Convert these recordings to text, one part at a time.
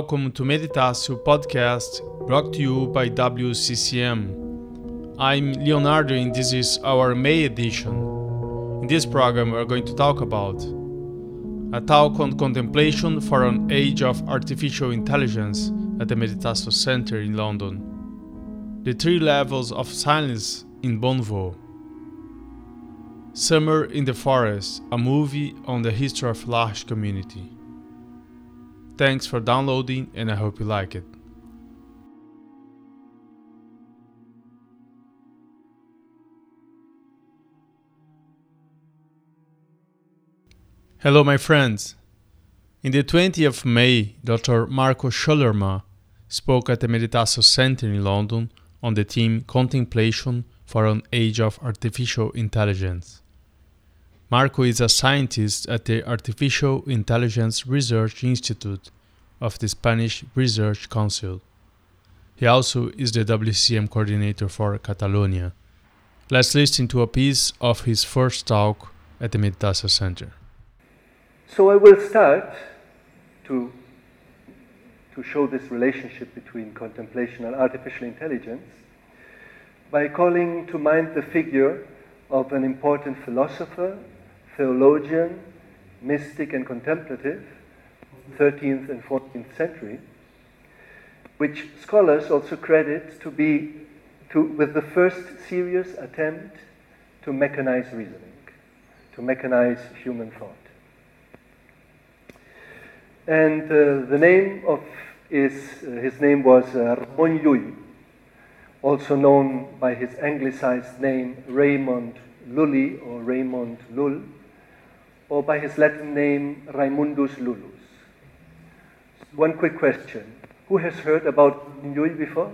Welcome to Meditatio podcast brought to you by WCCM. I'm Leonardo and this is our May edition. In this program, we're going to talk about a talk on contemplation for an age of artificial intelligence at the Meditatio Center in London, the three levels of silence in Bonnevaux, Summer in the Forest, a movie on the history of L'Arche community. Thanks for downloading and I hope you like it. Hello, my friends. In the 20th of May, Dr. Marco Schorlemmer spoke at the Meditatio Center in London on the theme Contemplation for an Age of Artificial Intelligence. Marco is a scientist at the Artificial Intelligence Research Institute of the Spanish Research Council. He also is the WCCM coordinator for Catalonia. Let's listen to a piece of his first talk at the Meditatio Center. So I will start to, to show this relationship between contemplation and artificial intelligence by calling to mind the figure of an important philosopher theologian, mystic, and contemplative, 13th and 14th century, which scholars also credit to be to, with the first serious attempt to mechanize reasoning, to mechanize human thought. And uh, the name of is, uh, his name was uh, Ramon Llull, also known by his anglicized name Raymond Lully or Raymond Lull or by his Latin name Raimundus Lullus. One quick question. Who has heard about Llull before?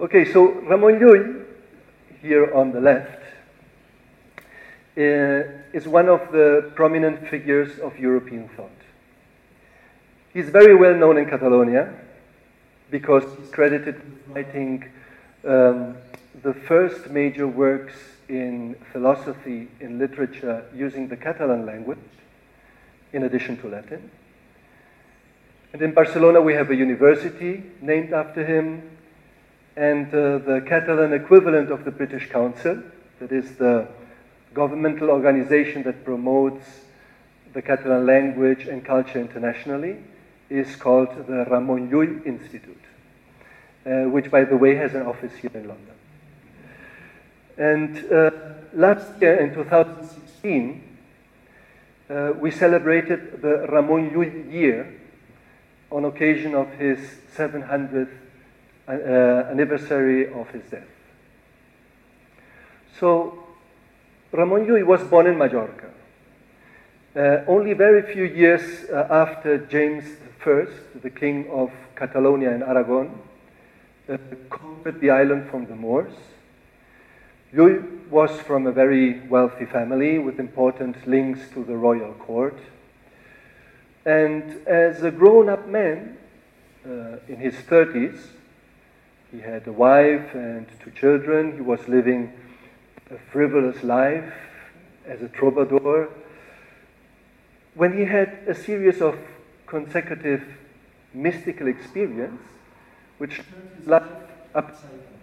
Okay, so Ramon Llull, here on the left, uh, is one of the prominent figures of European thought. He's very well known in Catalonia because he's credited with writing um, the first major works in philosophy, in literature, using the Catalan language, in addition to Latin. And in Barcelona, we have a university named after him, and uh, the Catalan equivalent of the British Council, that is the governmental organization that promotes the Catalan language and culture internationally, is called the Ramon Llull Institute, uh, which, by the way, has an office here in London. And uh, last year, in 2016, uh, we celebrated the Ramon Llull year on occasion of his 700th uh, anniversary of his death. So, Ramon Llull was born in Majorca. Uh, only very few years uh, after James I, the king of Catalonia and Aragon, uh, conquered the island from the Moors. Llull was from a very wealthy family with important links to the royal court. And as a grown up man uh, in his 30s, he had a wife and two children. He was living a frivolous life as a troubadour. When he had a series of consecutive mystical experience, which upside down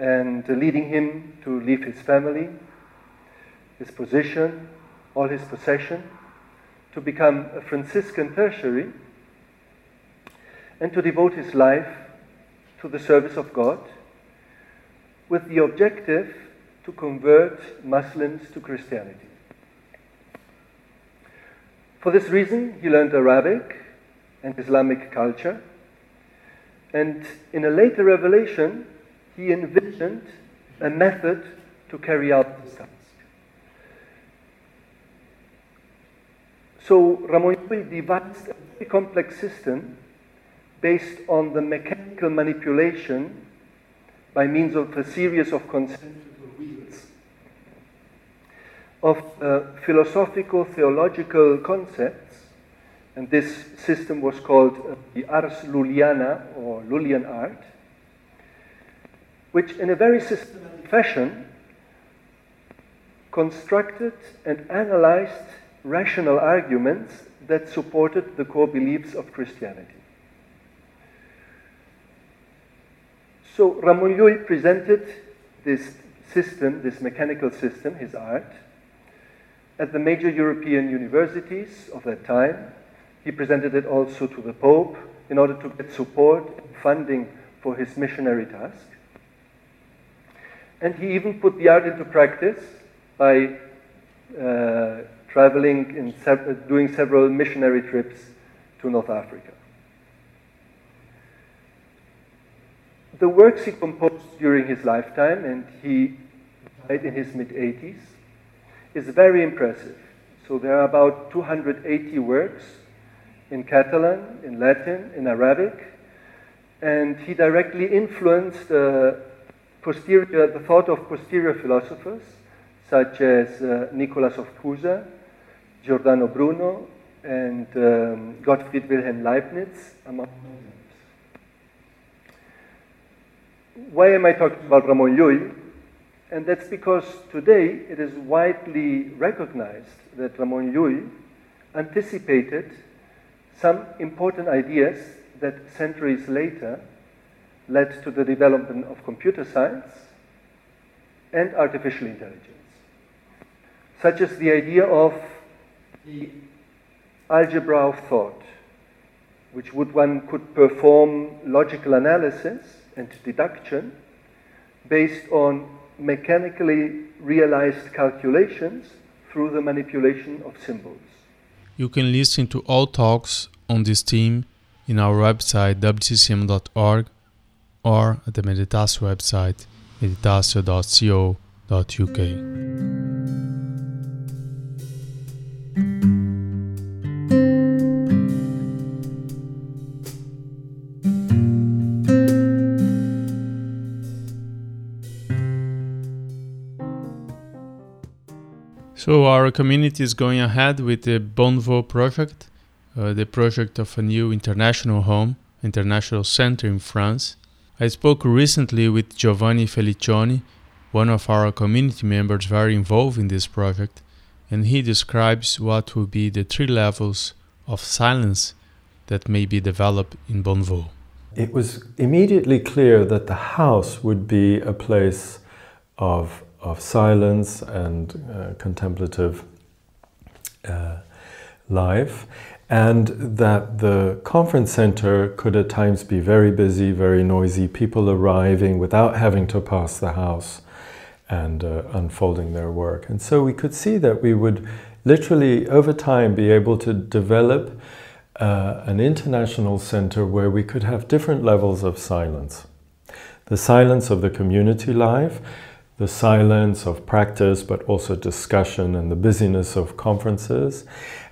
and leading him to leave his family, his position, all his possession, to become a Franciscan tertiary, and to devote his life to the service of God with the objective to convert Muslims to Christianity. For this reason, he learned Arabic and Islamic culture, and in a later revelation, he envisioned a method to carry out this task. So Ramon devised a very complex system based on the mechanical manipulation by means of a series of concentric wheels of uh, philosophical theological concepts, and this system was called uh, the ars lulliana or Lullian art which in a very systematic fashion constructed and analyzed rational arguments that supported the core beliefs of Christianity. So Ramon Llull presented this system, this mechanical system, his art, at the major European universities of that time. He presented it also to the Pope in order to get support and funding for his missionary task. And he even put the art into practice by uh, traveling and sev- doing several missionary trips to North Africa. The works he composed during his lifetime, and he died in his mid 80s, is very impressive. So there are about 280 works in Catalan, in Latin, in Arabic, and he directly influenced uh, posterior, the thought of posterior philosophers such as uh, Nicolas of Cusa, Giordano Bruno, and um, Gottfried Wilhelm Leibniz, among others. Why am I talking about Ramon Llull? And that's because today it is widely recognized that Ramon Llull anticipated some important ideas that centuries later led to the development of computer science and artificial intelligence, such as the idea of the algebra of thought, which would one could perform logical analysis and deduction based on mechanically realized calculations through the manipulation of symbols. You can listen to all talks on this theme in our website wccm.org or at the Meditatio website meditatio.co.uk. So our community is going ahead with the Bonnevaux project, uh, the project of a new international home, international center in France. I spoke recently with Giovanni Felicioni, one of our community members very involved in this project, and he describes what will be the three levels of silence that may be developed in Bonnevaux. It was immediately clear that the house would be a place of of silence and uh, contemplative uh, life, and that the conference center could at times be very busy, very noisy, people arriving without having to pass the house and uh, unfolding their work. And so we could see that we would literally, over time, be able to develop uh, an international center where we could have different levels of silence. The silence of the community life, the silence of practice, but also discussion and the busyness of conferences.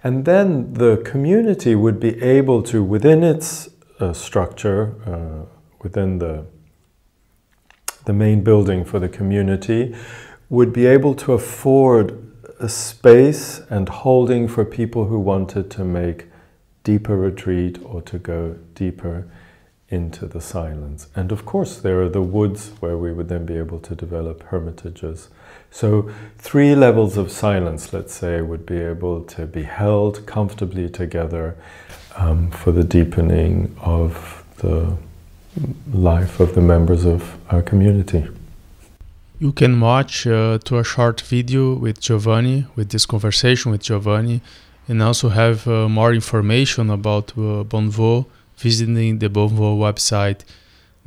And then the community would be able to, within its uh, structure, uh, within the, the main building for the community, would be able to afford a space and holding for people who wanted to make deeper retreat or to go deeper into the silence. And of course, there are the woods where we would then be able to develop hermitages. So, three levels of silence, let's say, would be able to be held comfortably together um, for the deepening of the life of the members of our community. You can watch uh, to a short video with Giovanni, with this conversation with Giovanni, and also have uh, more information about uh, Bonnevaux visiting the Bonnevaux website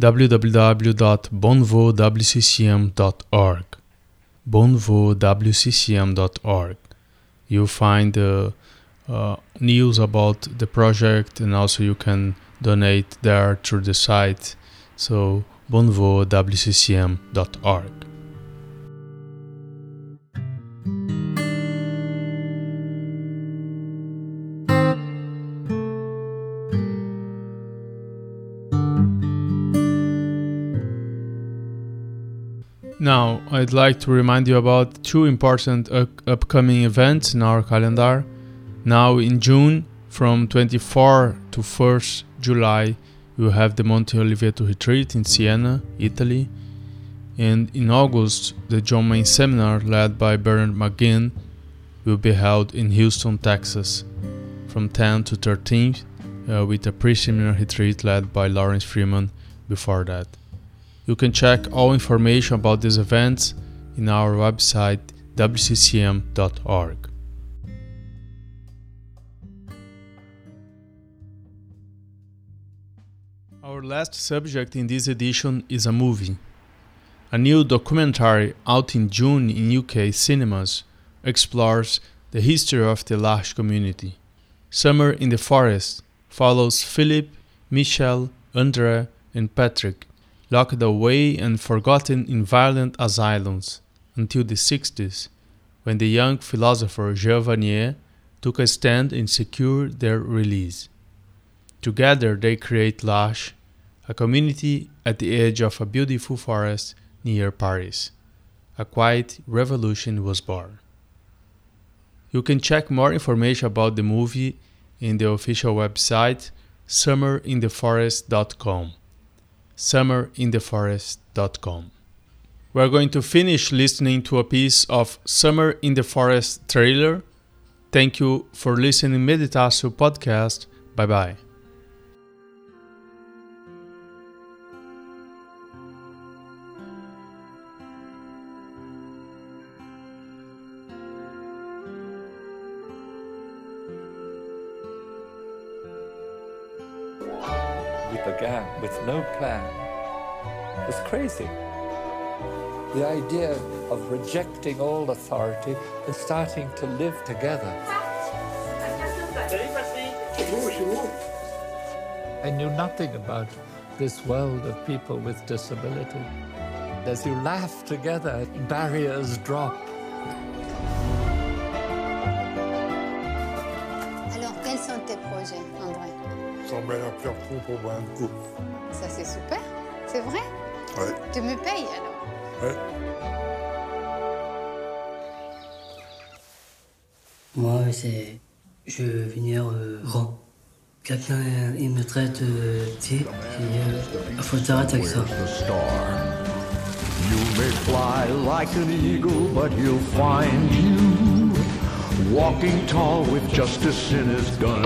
www.bonnevauxwccm.org. bonnevauxwccm.org. You'll find uh, uh, news about the project and also you can donate there through the site. So, bonnevauxwccm.org. I'd like to remind you about two important upcoming events in our calendar. Now, in June, from 24 to 1st July, we have the Monte Oliveto retreat in Siena, Italy. And in August, the John Main seminar led by Bernard McGinn will be held in Houston, Texas. from 10 to 13th, uh, with a pre-seminar retreat led by Laurence Freeman before that. You can check all information about these events in our website wccm.org. Our last subject in this edition is a movie. A new documentary out in June in UK cinemas explores the history of the L'Arche community. Summer in the Forest follows Philip, Michel, Andre, and Patrick, locked away and forgotten in violent asylums until the 60s, when the young philosopher Jean Vanier took a stand and secured their release. Together they create L'Arche, a community at the edge of a beautiful forest near Paris. A quiet revolution was born. You can check more information about the movie in the official website summerintheforest.com. Summerintheforest.com. We're going to finish listening to a piece of Summer in the Forest trailer. Thank you for listening Meditatio podcast. Bye bye. Began with no plan. Was crazy. The idea of rejecting all authority and starting to live together. I knew nothing about this world of people with disability. As you laugh together, barriers drop. Alors, quels sont tes projets, André J'en mets un Pierre-Trou pour boire un coup. Ça, c'est super. C'est vrai Ouais, Tu me payes alors ouais. Moi, c'est. Je veux venir euh, grand. Quelqu'un, euh, il me traite euh, tu sais, il faut t'arrêter avec ça. You may fly like an eagle, but you'll find you walking tall with justice in his gun.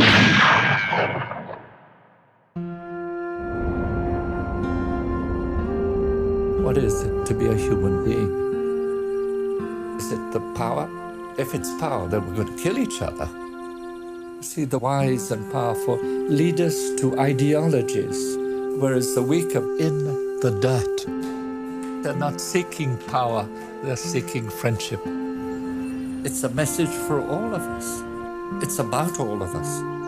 What is it to be a human being? Is it the power? If it's power, then we're going to kill each other. See, the wise and powerful lead us to ideologies, whereas the weak are in the dirt. They're not seeking power, they're seeking friendship. It's a message for all of us, it's about all of us.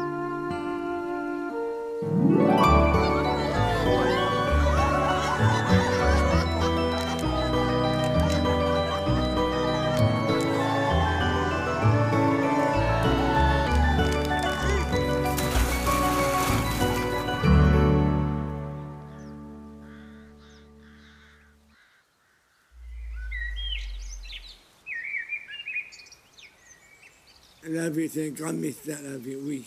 Un grand mystère, la vie, oui.